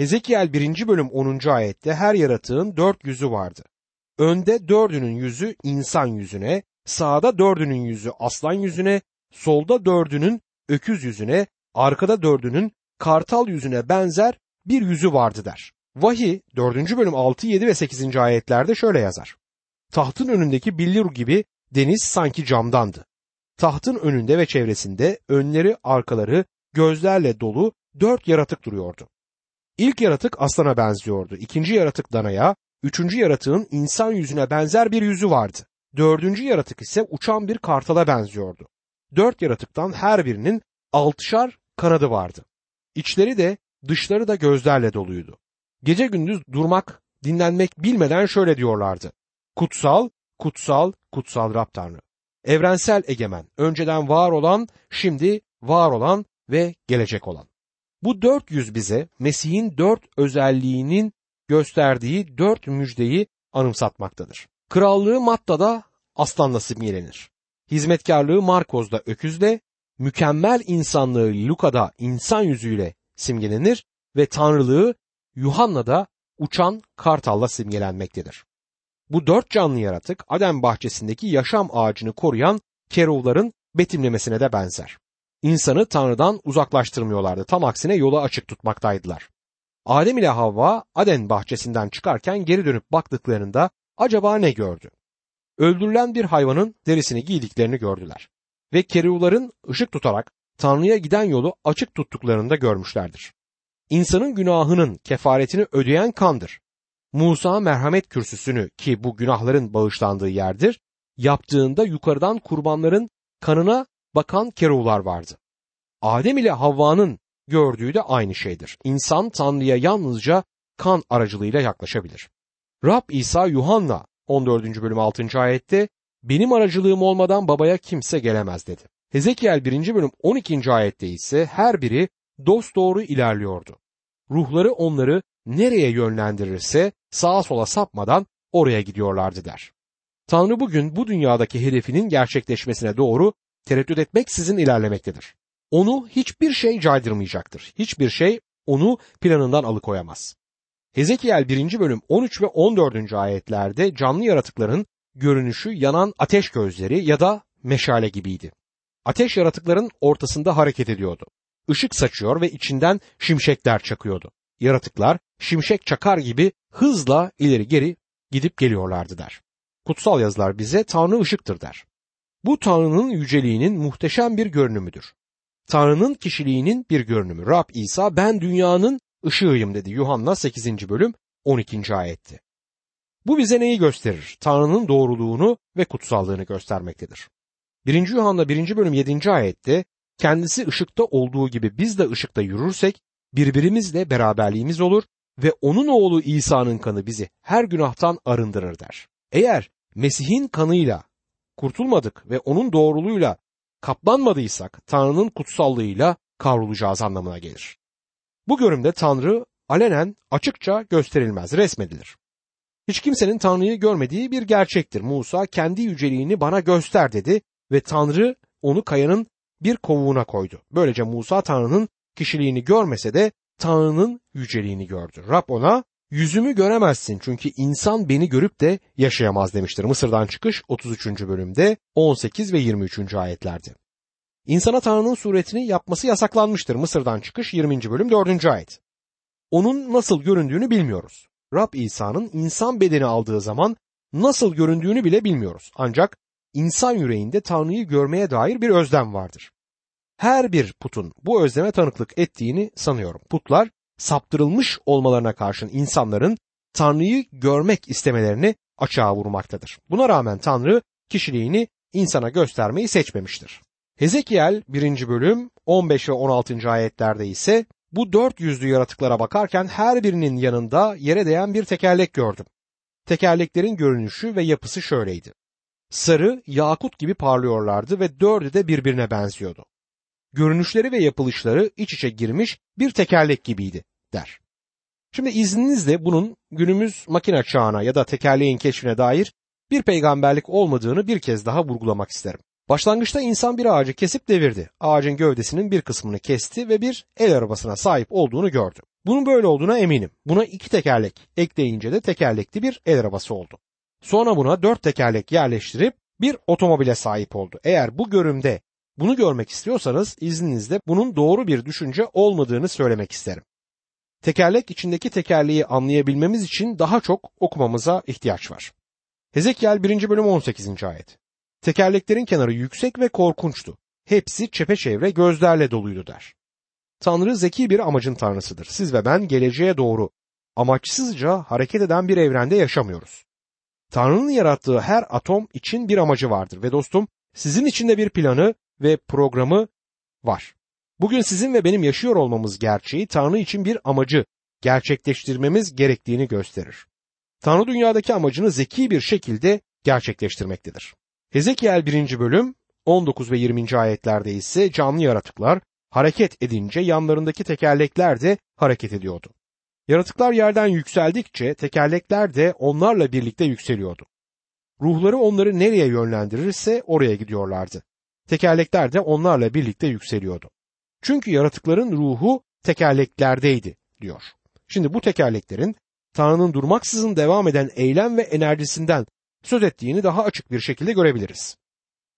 Hezekiel 1. bölüm 10. ayette her yaratığın dört yüzü vardı. Önde dördünün yüzü insan yüzüne, sağda dördünün yüzü aslan yüzüne, solda dördünün öküz yüzüne, arkada dördünün kartal yüzüne benzer bir yüzü vardı der. Vahiy 4. bölüm 6, 7 ve 8. ayetlerde şöyle yazar. Tahtın önündeki billur gibi deniz sanki camdandı. Tahtın önünde ve çevresinde önleri arkaları gözlerle dolu dört yaratık duruyordu. İlk yaratık aslana benziyordu. İkinci yaratık danaya, üçüncü yaratığın insan yüzüne benzer bir yüzü vardı. Dördüncü yaratık ise uçan bir kartala benziyordu. Dört yaratıktan her birinin altışar kanadı vardı. İçleri de dışları da gözlerle doluydu. Gece gündüz durmak, dinlenmek bilmeden şöyle diyorlardı. Kutsal, kutsal, kutsal Rab Tanrı. Evrensel egemen, önceden var olan, şimdi var olan ve gelecek olan. Bu dört yüz bize Mesih'in dört özelliğinin gösterdiği dört müjdeyi anımsatmaktadır. Krallığı Matta'da aslanla simgelenir. Hizmetkarlığı Markoz'da öküzle, mükemmel insanlığı Luka'da insan yüzüyle simgelenir ve tanrılığı Yuhanna'da uçan kartalla simgelenmektedir. Bu dört canlı yaratık Adem bahçesindeki yaşam ağacını koruyan keruvların betimlemesine de benzer. İnsanı Tanrı'dan uzaklaştırmıyorlardı. Tam aksine yolu açık tutmaktaydılar. Adem ile Havva Aden bahçesinden çıkarken geri dönüp baktıklarında acaba ne gördü? Öldürülen bir hayvanın derisini giydiklerini gördüler. Ve keruvların ışık tutarak Tanrı'ya giden yolu açık tuttuklarını da görmüşlerdir. İnsanın günahının kefaretini ödeyen kandır. Musa merhamet kürsüsünü ki bu günahların bağışlandığı yerdir, yaptığında yukarıdan kurbanların kanına bakan keruvlar vardı. Adem ile Havva'nın gördüğü de aynı şeydir. İnsan Tanrı'ya yalnızca kan aracılığıyla yaklaşabilir. Rab İsa Yuhanna 14. bölüm 6. ayette benim aracılığım olmadan babaya kimse gelemez dedi. Hezekiel 1. bölüm 12. ayette ise her biri dost doğru ilerliyordu. Ruhları onları nereye yönlendirirse sağa sola sapmadan oraya gidiyorlardı der. Tanrı bugün bu dünyadaki hedefinin gerçekleşmesine doğru tereddüt etmeksizin ilerlemektedir. Onu hiçbir şey caydırmayacaktır. Hiçbir şey onu planından alıkoyamaz. Hezekiel 1. bölüm 13 ve 14. ayetlerde canlı yaratıkların görünüşü yanan ateş gözleri ya da meşale gibiydi. Ateş yaratıkların ortasında hareket ediyordu. Işık saçıyor ve içinden şimşekler çakıyordu. Yaratıklar şimşek çakar gibi hızla ileri geri gidip geliyorlardı der. Kutsal yazılar bize Tanrı ışıktır der. Bu Tanrı'nın yüceliğinin muhteşem bir görünümüdür. Tanrı'nın kişiliğinin bir görünümü. Rab İsa ben dünyanın ışığıyım dedi Yuhanna 8. bölüm 12. ayetti. Bu bize neyi gösterir? Tanrı'nın doğruluğunu ve kutsallığını göstermektedir. 1. Yuhanna 1. bölüm 7. ayette kendisi ışıkta olduğu gibi biz de ışıkta yürürsek birbirimizle beraberliğimiz olur ve onun oğlu İsa'nın kanı bizi her günahtan arındırır der. Eğer Mesih'in kanıyla kurtulmadık ve onun doğruluğuyla kaplanmadıysak Tanrı'nın kutsallığıyla kavrulacağız anlamına gelir. Bu görümde Tanrı alenen açıkça gösterilmez, resmedilir. Hiç kimsenin Tanrı'yı görmediği bir gerçektir. Musa kendi yüceliğini bana göster dedi ve Tanrı onu kayanın bir kovuğuna koydu. Böylece Musa Tanrı'nın kişiliğini görmese de Tanrı'nın yüceliğini gördü. Rab ona yüzümü göremezsin çünkü insan beni görüp de yaşayamaz demiştir. Mısır'dan çıkış 33. bölümde 18 ve 23. ayetlerde. İnsana Tanrı'nın suretini yapması yasaklanmıştır. Mısır'dan çıkış 20. bölüm 4. ayet. Onun nasıl göründüğünü bilmiyoruz. Rab İsa'nın insan bedeni aldığı zaman nasıl göründüğünü bile bilmiyoruz. Ancak insan yüreğinde Tanrı'yı görmeye dair bir özlem vardır. Her bir putun bu özleme tanıklık ettiğini sanıyorum. Putlar saptırılmış olmalarına karşın insanların Tanrı'yı görmek istemelerini açığa vurmaktadır. Buna rağmen Tanrı kişiliğini insana göstermeyi seçmemiştir. Hezekiel 1. bölüm 15 ve 16. ayetlerde ise bu dört yüzlü yaratıklara bakarken her birinin yanında yere değen bir tekerlek gördüm. Tekerleklerin görünüşü ve yapısı şöyleydi. Sarı, yakut gibi parlıyorlardı ve dördü de birbirine benziyordu. Görünüşleri ve yapılışları iç içe girmiş bir tekerlek gibiydi der. Şimdi izninizle bunun günümüz makine çağına ya da tekerleğin keşfine dair bir peygamberlik olmadığını bir kez daha vurgulamak isterim. Başlangıçta insan bir ağacı kesip devirdi. Ağacın gövdesinin bir kısmını kesti ve bir el arabasına sahip olduğunu gördü. Bunun böyle olduğuna eminim. Buna iki tekerlek ekleyince de tekerlekli bir el arabası oldu. Sonra buna dört tekerlek yerleştirip bir otomobile sahip oldu. Eğer bu görümde bunu görmek istiyorsanız izninizle bunun doğru bir düşünce olmadığını söylemek isterim. Tekerlek içindeki tekerleği anlayabilmemiz için daha çok okumamıza ihtiyaç var. Hezekiel 1. bölüm 18. ayet. Tekerleklerin kenarı yüksek ve korkunçtu. Hepsi çepeçevre gözlerle doluydu der. Tanrı zeki bir amacın tanrısıdır. Siz ve ben geleceğe doğru amaçsızca hareket eden bir evrende yaşamıyoruz. Tanrı'nın yarattığı her atom için bir amacı vardır ve dostum sizin için de bir planı ve programı var. Bugün sizin ve benim yaşıyor olmamız gerçeği Tanrı için bir amacı gerçekleştirmemiz gerektiğini gösterir. Tanrı dünyadaki amacını zeki bir şekilde gerçekleştirmektedir. Hezekiel 1. bölüm 19 ve 20. ayetlerde ise canlı yaratıklar hareket edince yanlarındaki tekerlekler de hareket ediyordu. Yaratıklar yerden yükseldikçe tekerlekler de onlarla birlikte yükseliyordu. Ruhları onları nereye yönlendirirse oraya gidiyorlardı. Tekerlekler de onlarla birlikte yükseliyordu. Çünkü yaratıkların ruhu tekerleklerdeydi diyor. Şimdi bu tekerleklerin Tanrı'nın durmaksızın devam eden eylem ve enerjisinden söz ettiğini daha açık bir şekilde görebiliriz.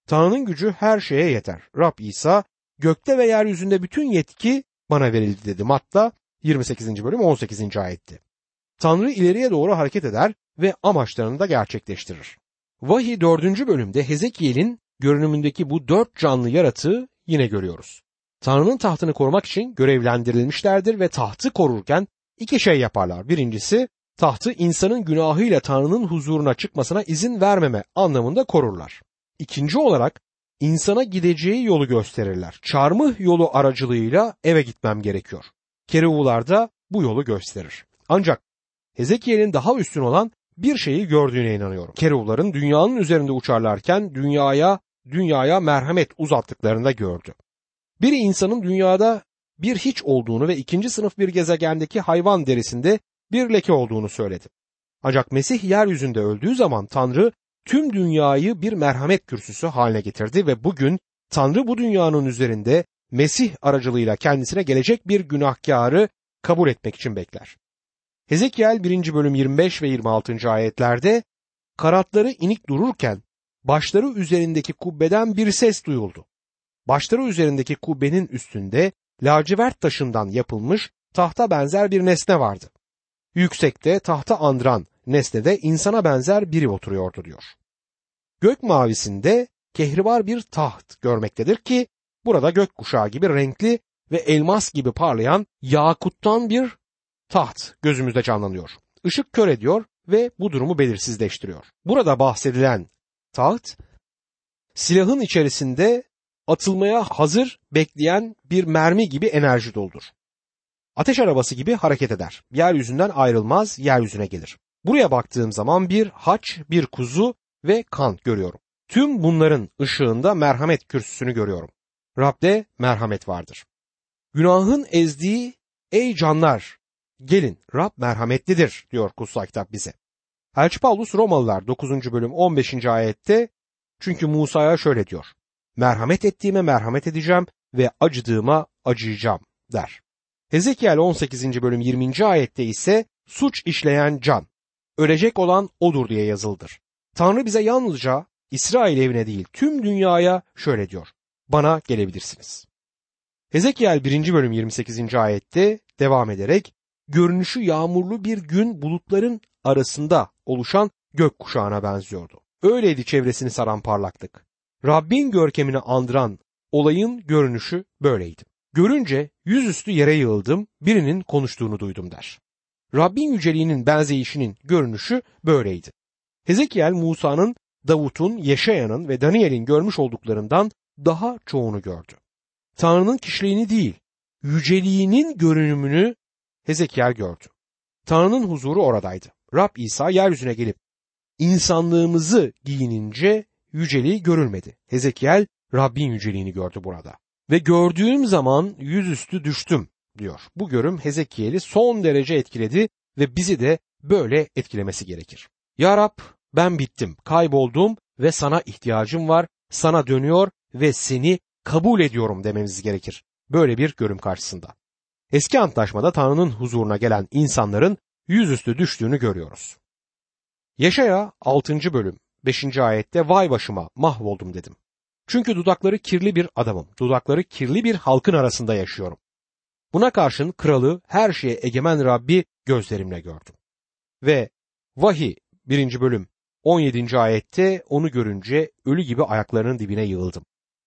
Tanrı'nın gücü her şeye yeter. Rab İsa gökte ve yeryüzünde bütün yetki bana verildi dedi. Matta 28. bölüm 18. ayetti. Tanrı ileriye doğru hareket eder ve amaçlarını da gerçekleştirir. Vahiy 4. bölümde Hezekiel'in görünümündeki bu dört canlı yaratığı yine görüyoruz. Tanrı'nın tahtını korumak için görevlendirilmişlerdir ve tahtı korurken iki şey yaparlar. Birincisi tahtı insanın günahıyla Tanrı'nın huzuruna çıkmasına izin vermeme anlamında korurlar. İkinci olarak insana gideceği yolu gösterirler. Çarmıh yolu aracılığıyla eve gitmem gerekiyor. Keruvular da bu yolu gösterir. Ancak Hezekiel'in daha üstün olan bir şeyi gördüğüne inanıyorum. Keruvların dünyanın üzerinde uçarlarken dünyaya dünyaya merhamet uzattıklarında gördü. Biri insanın dünyada bir hiç olduğunu ve ikinci sınıf bir gezegendeki hayvan derisinde bir leke olduğunu söyledi. Ancak Mesih yeryüzünde öldüğü zaman Tanrı tüm dünyayı bir merhamet kürsüsü haline getirdi ve bugün Tanrı bu dünyanın üzerinde Mesih aracılığıyla kendisine gelecek bir günahkarı kabul etmek için bekler. Hezekiel 1. bölüm 25 ve 26. ayetlerde karatları inik dururken başları üzerindeki kubbeden bir ses duyuldu. Başları üzerindeki kubbenin üstünde lacivert taşından yapılmış tahta benzer bir nesne vardı. Yüksekte tahta andıran nesnede insana benzer biri oturuyordu diyor. Gök mavisinde kehribar bir taht görmektedir ki burada gök kuşağı gibi renkli ve elmas gibi parlayan yakuttan bir taht gözümüzde canlanıyor. Işık kör ediyor ve bu durumu belirsizleştiriyor. Burada bahsedilen taht silahın içerisinde atılmaya hazır bekleyen bir mermi gibi enerji doldur. Ateş arabası gibi hareket eder. Yeryüzünden ayrılmaz, yeryüzüne gelir. Buraya baktığım zaman bir haç, bir kuzu ve kan görüyorum. Tüm bunların ışığında merhamet kürsüsünü görüyorum. Rab'de merhamet vardır. Günahın ezdiği ey canlar gelin Rab merhametlidir diyor kutsal kitap bize. Elçi Paulus Romalılar 9. bölüm 15. ayette çünkü Musa'ya şöyle diyor. Merhamet ettiğime merhamet edeceğim ve acıdığıma acıyacağım der. Hezekiel 18. bölüm 20. ayette ise suç işleyen can, ölecek olan odur diye yazıldır. Tanrı bize yalnızca İsrail evine değil tüm dünyaya şöyle diyor. Bana gelebilirsiniz. Hezekiel 1. bölüm 28. ayette devam ederek görünüşü yağmurlu bir gün bulutların arasında oluşan gök kuşağına benziyordu. Öyleydi çevresini saran parlaklık. Rabbin görkemini andıran olayın görünüşü böyleydi. Görünce yüzüstü yere yığıldım, birinin konuştuğunu duydum der. Rabbin yüceliğinin benzeyişinin görünüşü böyleydi. Hezekiel Musa'nın, Davut'un, Yeşaya'nın ve Daniel'in görmüş olduklarından daha çoğunu gördü. Tanrı'nın kişiliğini değil, yüceliğinin görünümünü Hezekiel gördü. Tanrı'nın huzuru oradaydı. Rab İsa yeryüzüne gelip insanlığımızı giyinince yüceliği görülmedi. Hezekiel Rabbin yüceliğini gördü burada. Ve gördüğüm zaman yüzüstü düştüm diyor. Bu görüm Hezekiel'i son derece etkiledi ve bizi de böyle etkilemesi gerekir. Ya Rab ben bittim, kayboldum ve sana ihtiyacım var, sana dönüyor ve seni kabul ediyorum dememiz gerekir. Böyle bir görüm karşısında. Eski antlaşmada Tanrı'nın huzuruna gelen insanların yüzüstü düştüğünü görüyoruz. Yaşaya 6. bölüm 5. ayette vay başıma mahvoldum dedim. Çünkü dudakları kirli bir adamım. Dudakları kirli bir halkın arasında yaşıyorum. Buna karşın kralı her şeye egemen Rabbi gözlerimle gördüm. Ve vahiy 1. bölüm 17. ayette onu görünce ölü gibi ayaklarının dibine yığıldım.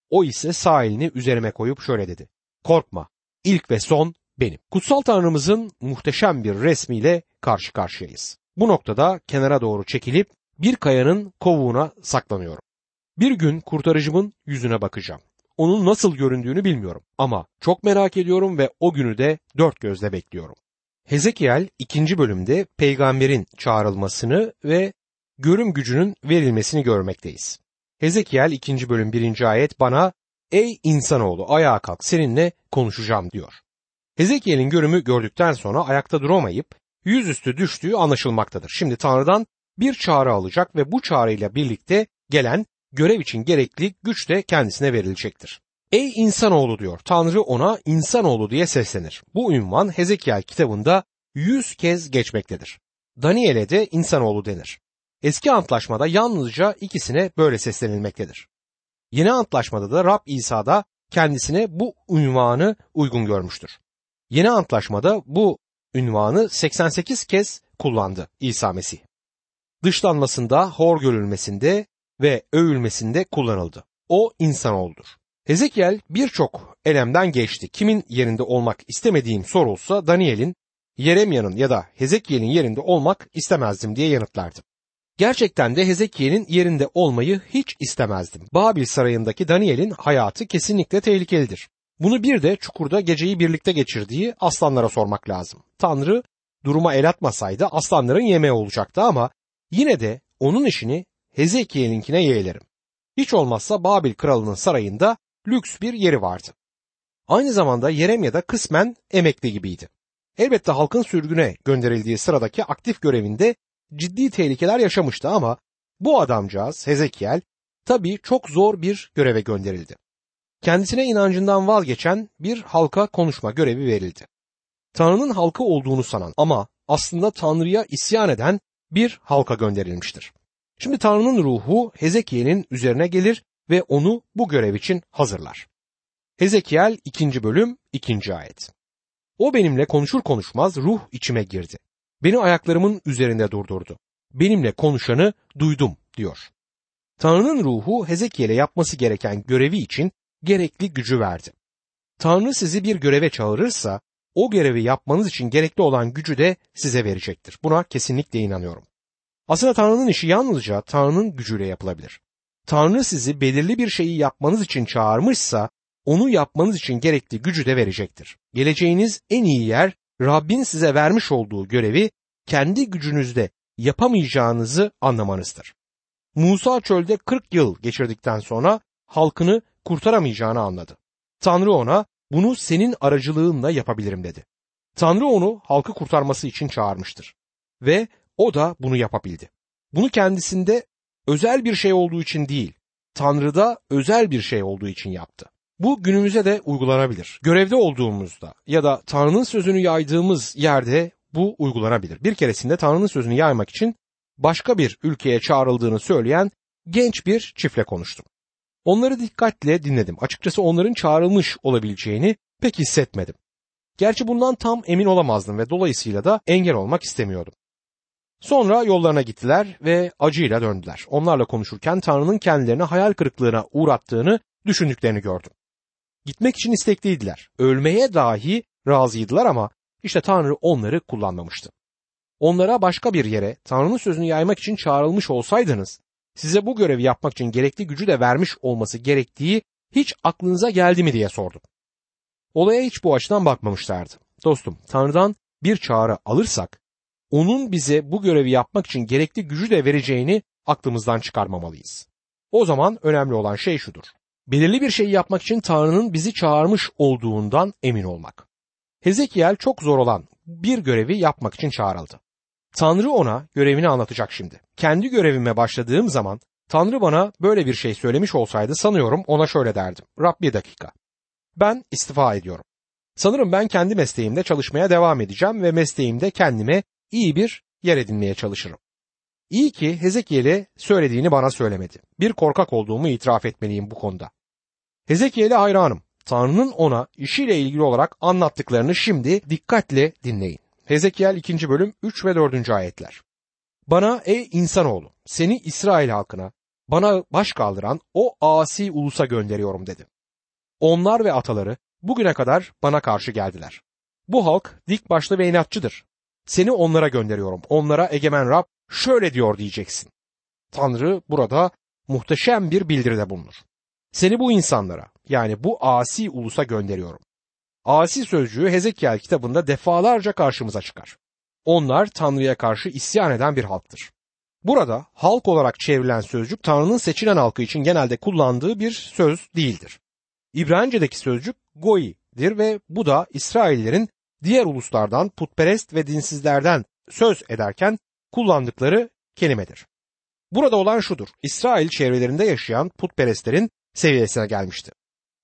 O ise sağ elini üzerime koyup şöyle dedi. Korkma, ilk ve son benim. Kutsal Tanrımızın muhteşem bir resmiyle karşı karşıyayız. Bu noktada kenara doğru çekilip bir kayanın kovuğuna saklanıyorum. Bir gün kurtarıcımın yüzüne bakacağım. Onun nasıl göründüğünü bilmiyorum ama çok merak ediyorum ve o günü de dört gözle bekliyorum. Hezekiel ikinci bölümde peygamberin çağrılmasını ve görüm gücünün verilmesini görmekteyiz. Hezekiel 2. bölüm 1. ayet bana ey insanoğlu ayağa kalk seninle konuşacağım diyor. Hezekiel'in görümü gördükten sonra ayakta duramayıp yüzüstü düştüğü anlaşılmaktadır. Şimdi Tanrı'dan bir çağrı alacak ve bu çağrıyla birlikte gelen görev için gerekli güç de kendisine verilecektir. Ey insanoğlu diyor. Tanrı ona insanoğlu diye seslenir. Bu ünvan Hezekiel kitabında yüz kez geçmektedir. Daniel'e de insanoğlu denir. Eski antlaşmada yalnızca ikisine böyle seslenilmektedir. Yeni antlaşmada da Rab İsa da kendisine bu ünvanı uygun görmüştür. Yeni antlaşmada bu ünvanı 88 kez kullandı İsa Mesih. Dışlanmasında, hor görülmesinde ve övülmesinde kullanıldı. O insanoğludur. Hezekiel birçok elemden geçti. Kimin yerinde olmak istemediğim sorulsa Daniel'in, Yeremya'nın ya da Hezekiel'in yerinde olmak istemezdim diye yanıtlardı. Gerçekten de Hezekiel'in yerinde olmayı hiç istemezdim. Babil sarayındaki Daniel'in hayatı kesinlikle tehlikelidir. Bunu bir de çukurda geceyi birlikte geçirdiği aslanlara sormak lazım. Tanrı duruma el atmasaydı aslanların yemeği olacaktı ama yine de onun işini Hezekiel'inkine yeğlerim. Hiç olmazsa Babil kralının sarayında lüks bir yeri vardı. Aynı zamanda Yeremya'da kısmen emekli gibiydi. Elbette halkın sürgüne gönderildiği sıradaki aktif görevinde ciddi tehlikeler yaşamıştı ama bu adamcağız Hezekiel tabii çok zor bir göreve gönderildi. Kendisine inancından vazgeçen bir halka konuşma görevi verildi. Tanrı'nın halkı olduğunu sanan ama aslında Tanrı'ya isyan eden bir halka gönderilmiştir. Şimdi Tanrı'nın ruhu Hezekiel'in üzerine gelir ve onu bu görev için hazırlar. Hezekiel 2. bölüm 2. ayet. O benimle konuşur konuşmaz ruh içime girdi. Beni ayaklarımın üzerinde durdurdu. Benimle konuşanı duydum diyor. Tanrı'nın ruhu Hezekiel'e yapması gereken görevi için gerekli gücü verdi. Tanrı sizi bir göreve çağırırsa o görevi yapmanız için gerekli olan gücü de size verecektir. Buna kesinlikle inanıyorum. Aslında Tanrı'nın işi yalnızca Tanrı'nın gücüyle yapılabilir. Tanrı sizi belirli bir şeyi yapmanız için çağırmışsa onu yapmanız için gerekli gücü de verecektir. Geleceğiniz en iyi yer Rabbin size vermiş olduğu görevi kendi gücünüzde yapamayacağınızı anlamanızdır. Musa çölde 40 yıl geçirdikten sonra halkını kurtaramayacağını anladı. Tanrı ona bunu senin aracılığınla yapabilirim dedi. Tanrı onu halkı kurtarması için çağırmıştır. Ve o da bunu yapabildi. Bunu kendisinde özel bir şey olduğu için değil, Tanrı'da özel bir şey olduğu için yaptı. Bu günümüze de uygulanabilir. Görevde olduğumuzda ya da Tanrı'nın sözünü yaydığımız yerde bu uygulanabilir. Bir keresinde Tanrı'nın sözünü yaymak için başka bir ülkeye çağrıldığını söyleyen genç bir çiftle konuştum. Onları dikkatle dinledim. Açıkçası onların çağrılmış olabileceğini pek hissetmedim. Gerçi bundan tam emin olamazdım ve dolayısıyla da engel olmak istemiyordum. Sonra yollarına gittiler ve acıyla döndüler. Onlarla konuşurken Tanrı'nın kendilerine hayal kırıklığına uğrattığını düşündüklerini gördüm. Gitmek için istekliydiler. Ölmeye dahi razıydılar ama işte Tanrı onları kullanmamıştı. Onlara başka bir yere Tanrı'nın sözünü yaymak için çağrılmış olsaydınız, size bu görevi yapmak için gerekli gücü de vermiş olması gerektiği hiç aklınıza geldi mi diye sordum. Olaya hiç bu açıdan bakmamışlardı. Dostum, Tanrı'dan bir çağrı alırsak, onun bize bu görevi yapmak için gerekli gücü de vereceğini aklımızdan çıkarmamalıyız. O zaman önemli olan şey şudur belirli bir şeyi yapmak için Tanrı'nın bizi çağırmış olduğundan emin olmak. Hezekiel çok zor olan bir görevi yapmak için çağrıldı. Tanrı ona görevini anlatacak şimdi. Kendi görevime başladığım zaman Tanrı bana böyle bir şey söylemiş olsaydı sanıyorum ona şöyle derdim. Rab bir dakika. Ben istifa ediyorum. Sanırım ben kendi mesleğimde çalışmaya devam edeceğim ve mesleğimde kendime iyi bir yer edinmeye çalışırım. İyi ki Hezekiel'e söylediğini bana söylemedi. Bir korkak olduğumu itiraf etmeliyim bu konuda. Hezekiel'e hayranım. Tanrı'nın ona işiyle ilgili olarak anlattıklarını şimdi dikkatle dinleyin. Hezekiel 2. bölüm 3 ve 4. ayetler. Bana ey insanoğlu seni İsrail halkına bana baş kaldıran o asi ulusa gönderiyorum dedi. Onlar ve ataları bugüne kadar bana karşı geldiler. Bu halk dik başlı ve inatçıdır. Seni onlara gönderiyorum. Onlara egemen Rab şöyle diyor diyeceksin. Tanrı burada muhteşem bir bildiride bulunur. Seni bu insanlara yani bu asi ulusa gönderiyorum. Asi sözcüğü Hezekiel kitabında defalarca karşımıza çıkar. Onlar Tanrı'ya karşı isyan eden bir halktır. Burada halk olarak çevrilen sözcük Tanrı'nın seçilen halkı için genelde kullandığı bir söz değildir. İbranice'deki sözcük goi'dir ve bu da İsraillerin diğer uluslardan putperest ve dinsizlerden söz ederken kullandıkları kelimedir. Burada olan şudur. İsrail çevrelerinde yaşayan putperestlerin seviyesine gelmişti.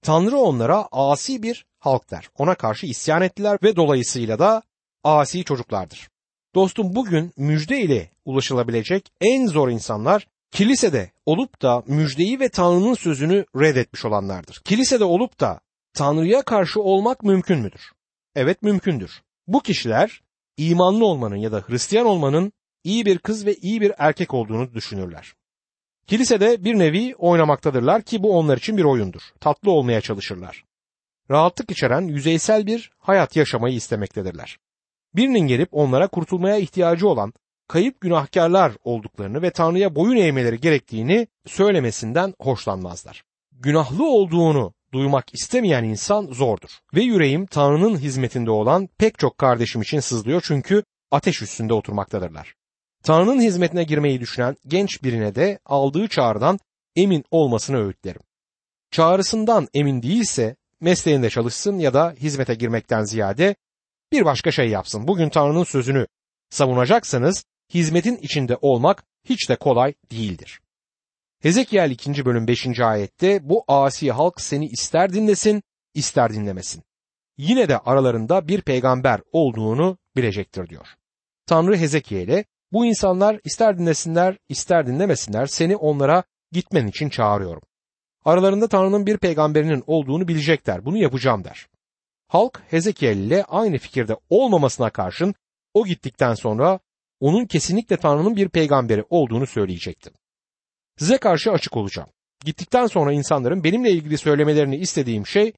Tanrı onlara asi bir halk der. Ona karşı isyan ettiler ve dolayısıyla da asi çocuklardır. Dostum bugün müjde ile ulaşılabilecek en zor insanlar kilisede olup da müjdeyi ve Tanrı'nın sözünü reddetmiş olanlardır. Kilisede olup da Tanrı'ya karşı olmak mümkün müdür? Evet mümkündür. Bu kişiler imanlı olmanın ya da Hristiyan olmanın iyi bir kız ve iyi bir erkek olduğunu düşünürler. Kilisede bir nevi oynamaktadırlar ki bu onlar için bir oyundur. Tatlı olmaya çalışırlar. Rahatlık içeren yüzeysel bir hayat yaşamayı istemektedirler. Birinin gelip onlara kurtulmaya ihtiyacı olan kayıp günahkarlar olduklarını ve Tanrı'ya boyun eğmeleri gerektiğini söylemesinden hoşlanmazlar. Günahlı olduğunu duymak istemeyen insan zordur. Ve yüreğim Tanrı'nın hizmetinde olan pek çok kardeşim için sızlıyor çünkü ateş üstünde oturmaktadırlar. Tanrı'nın hizmetine girmeyi düşünen genç birine de aldığı çağrıdan emin olmasını öğütlerim. Çağrısından emin değilse mesleğinde çalışsın ya da hizmete girmekten ziyade bir başka şey yapsın. Bugün Tanrı'nın sözünü savunacaksanız hizmetin içinde olmak hiç de kolay değildir. Hezekiel 2. bölüm 5. ayette bu asi halk seni ister dinlesin ister dinlemesin. Yine de aralarında bir peygamber olduğunu bilecektir diyor. Tanrı Hezekiel'e bu insanlar ister dinlesinler ister dinlemesinler seni onlara gitmen için çağırıyorum. Aralarında Tanrı'nın bir peygamberinin olduğunu bilecekler. Bunu yapacağım der. Halk Hezekiel ile aynı fikirde olmamasına karşın o gittikten sonra onun kesinlikle Tanrı'nın bir peygamberi olduğunu söyleyecektim. Size karşı açık olacağım. Gittikten sonra insanların benimle ilgili söylemelerini istediğim şey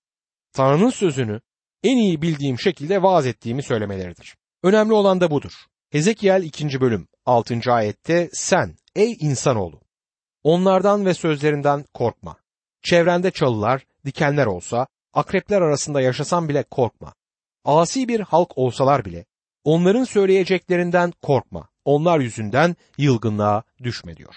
Tanrı'nın sözünü en iyi bildiğim şekilde vaaz ettiğimi söylemeleridir. Önemli olan da budur. Hezekiel 2. bölüm 6. ayette sen ey insanoğlu onlardan ve sözlerinden korkma. Çevrende çalılar, dikenler olsa, akrepler arasında yaşasan bile korkma. Asi bir halk olsalar bile onların söyleyeceklerinden korkma. Onlar yüzünden yılgınlığa düşme diyor.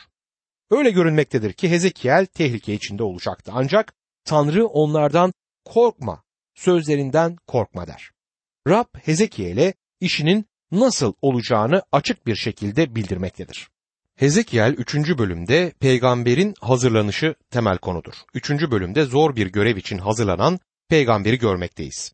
Öyle görünmektedir ki Hezekiel tehlike içinde olacaktı. Ancak Tanrı onlardan korkma, sözlerinden korkma der. Rab Hezekiel'e işinin nasıl olacağını açık bir şekilde bildirmektedir. Hezekiel 3. bölümde peygamberin hazırlanışı temel konudur. 3. bölümde zor bir görev için hazırlanan peygamberi görmekteyiz.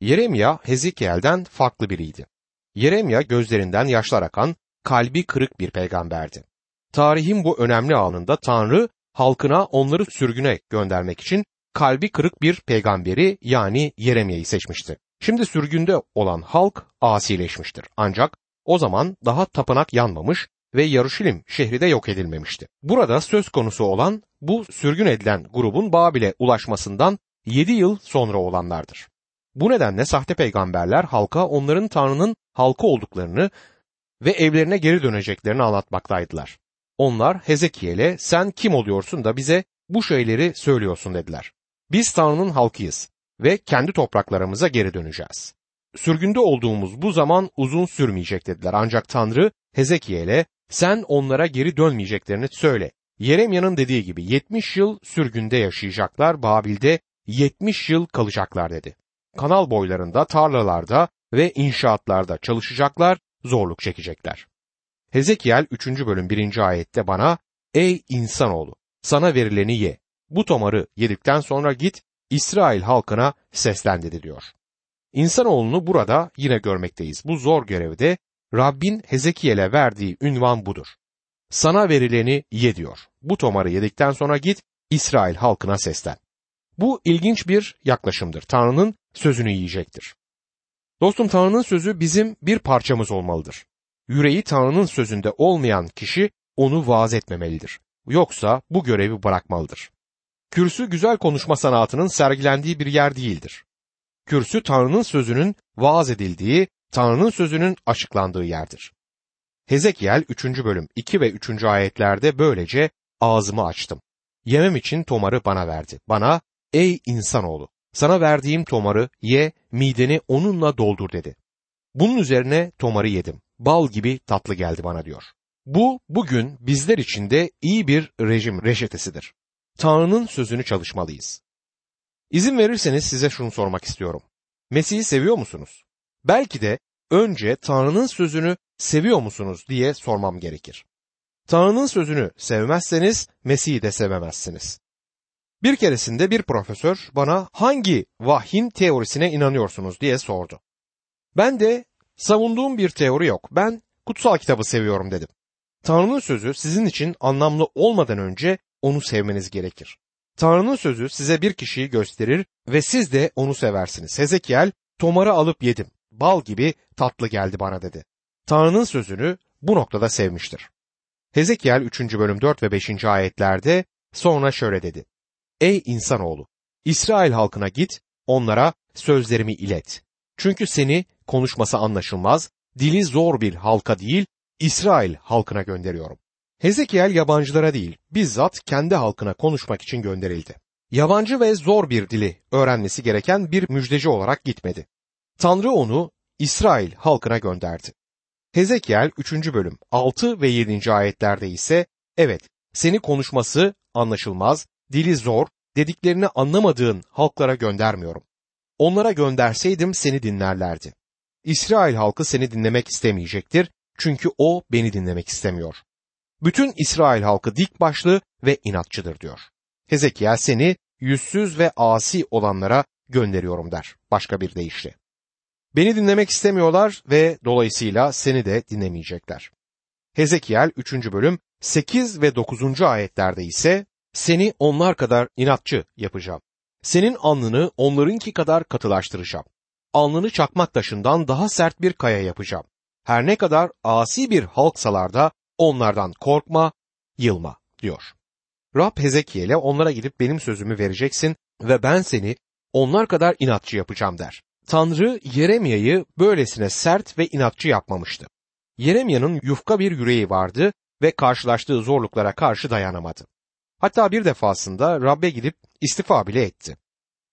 Yeremya Hezekiel'den farklı biriydi. Yeremya gözlerinden yaşlar akan, kalbi kırık bir peygamberdi. Tarihin bu önemli anında Tanrı halkına onları sürgüne göndermek için kalbi kırık bir peygamberi yani Yeremya'yı seçmişti. Şimdi sürgünde olan halk asileşmiştir. Ancak o zaman daha tapınak yanmamış ve Yaruşilim şehri de yok edilmemişti. Burada söz konusu olan bu sürgün edilen grubun Babil'e ulaşmasından 7 yıl sonra olanlardır. Bu nedenle sahte peygamberler halka onların Tanrı'nın halkı olduklarını ve evlerine geri döneceklerini anlatmaktaydılar. Onlar Hezekiel'e sen kim oluyorsun da bize bu şeyleri söylüyorsun dediler. Biz Tanrı'nın halkıyız ve kendi topraklarımıza geri döneceğiz. Sürgünde olduğumuz bu zaman uzun sürmeyecek dediler ancak Tanrı Hezekiel'e sen onlara geri dönmeyeceklerini söyle. Yeremya'nın dediği gibi 70 yıl sürgünde yaşayacaklar, Babil'de 70 yıl kalacaklar dedi. Kanal boylarında, tarlalarda ve inşaatlarda çalışacaklar, zorluk çekecekler. Hezekiel 3. bölüm 1. ayette bana Ey insanoğlu sana verileni ye. Bu tomarı yedikten sonra git İsrail halkına seslen dedi diyor. İnsanoğlunu burada yine görmekteyiz. Bu zor görevde Rabbin Hezekiel'e verdiği ünvan budur. Sana verileni ye diyor. Bu tomarı yedikten sonra git İsrail halkına seslen. Bu ilginç bir yaklaşımdır. Tanrı'nın sözünü yiyecektir. Dostum Tanrı'nın sözü bizim bir parçamız olmalıdır. Yüreği Tanrı'nın sözünde olmayan kişi onu vaaz etmemelidir. Yoksa bu görevi bırakmalıdır. Kürsü güzel konuşma sanatının sergilendiği bir yer değildir. Kürsü Tanrı'nın sözünün vaaz edildiği, Tanrı'nın sözünün açıklandığı yerdir. Hezekiel 3. bölüm 2 ve 3. ayetlerde böylece ağzımı açtım. Yemem için tomarı bana verdi. Bana ey insanoğlu sana verdiğim tomarı ye mideni onunla doldur dedi. Bunun üzerine tomarı yedim. Bal gibi tatlı geldi bana diyor. Bu bugün bizler için de iyi bir rejim reçetesidir. Tanrı'nın sözünü çalışmalıyız. İzin verirseniz size şunu sormak istiyorum. Mesih'i seviyor musunuz? Belki de önce Tanrı'nın sözünü seviyor musunuz diye sormam gerekir. Tanrı'nın sözünü sevmezseniz Mesih'i de sevemezsiniz. Bir keresinde bir profesör bana hangi vahyin teorisine inanıyorsunuz diye sordu. Ben de savunduğum bir teori yok. Ben kutsal kitabı seviyorum dedim. Tanrı'nın sözü sizin için anlamlı olmadan önce onu sevmeniz gerekir. Tanrı'nın sözü size bir kişiyi gösterir ve siz de onu seversiniz. Hezekiel, tomarı alıp yedim. Bal gibi tatlı geldi bana dedi. Tanrı'nın sözünü bu noktada sevmiştir. Hezekiel 3. bölüm 4 ve 5. ayetlerde sonra şöyle dedi. Ey insanoğlu! İsrail halkına git, onlara sözlerimi ilet. Çünkü seni konuşması anlaşılmaz, dili zor bir halka değil, İsrail halkına gönderiyorum. Hezekiel yabancılara değil, bizzat kendi halkına konuşmak için gönderildi. Yabancı ve zor bir dili öğrenmesi gereken bir müjdeci olarak gitmedi. Tanrı onu İsrail halkına gönderdi. Hezekiel 3. bölüm 6 ve 7. ayetlerde ise evet seni konuşması anlaşılmaz, dili zor, dediklerini anlamadığın halklara göndermiyorum. Onlara gönderseydim seni dinlerlerdi. İsrail halkı seni dinlemek istemeyecektir çünkü o beni dinlemek istemiyor. Bütün İsrail halkı dik başlı ve inatçıdır diyor. Hezekiel seni yüzsüz ve asi olanlara gönderiyorum der başka bir deyişle. Beni dinlemek istemiyorlar ve dolayısıyla seni de dinlemeyecekler. Hezekiel 3. bölüm 8 ve 9. ayetlerde ise seni onlar kadar inatçı yapacağım. Senin alnını onlarınki kadar katılaştıracağım. Alnını çakmak taşından daha sert bir kaya yapacağım. Her ne kadar asi bir halksalar da onlardan korkma, yılma diyor. Rab Hezekiel'e onlara gidip benim sözümü vereceksin ve ben seni onlar kadar inatçı yapacağım der. Tanrı Yeremya'yı böylesine sert ve inatçı yapmamıştı. Yeremya'nın yufka bir yüreği vardı ve karşılaştığı zorluklara karşı dayanamadı. Hatta bir defasında Rab'be gidip istifa bile etti.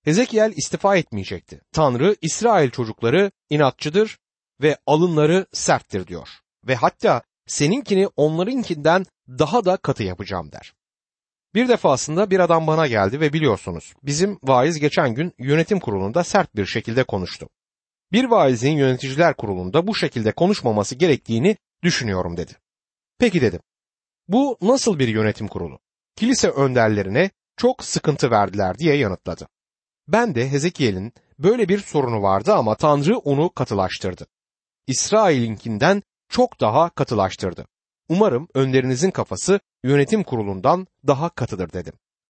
Hezekiel istifa etmeyecekti. Tanrı İsrail çocukları inatçıdır ve alınları serttir diyor. Ve hatta seninkini onlarınkinden daha da katı yapacağım der. Bir defasında bir adam bana geldi ve biliyorsunuz bizim vaiz geçen gün yönetim kurulunda sert bir şekilde konuştu. Bir vaizin yöneticiler kurulunda bu şekilde konuşmaması gerektiğini düşünüyorum dedi. Peki dedim. Bu nasıl bir yönetim kurulu? Kilise önderlerine çok sıkıntı verdiler diye yanıtladı. Ben de Hezekiel'in böyle bir sorunu vardı ama Tanrı onu katılaştırdı. İsrail'inkinden çok daha katılaştırdı. Umarım önderinizin kafası yönetim kurulundan daha katıdır dedim.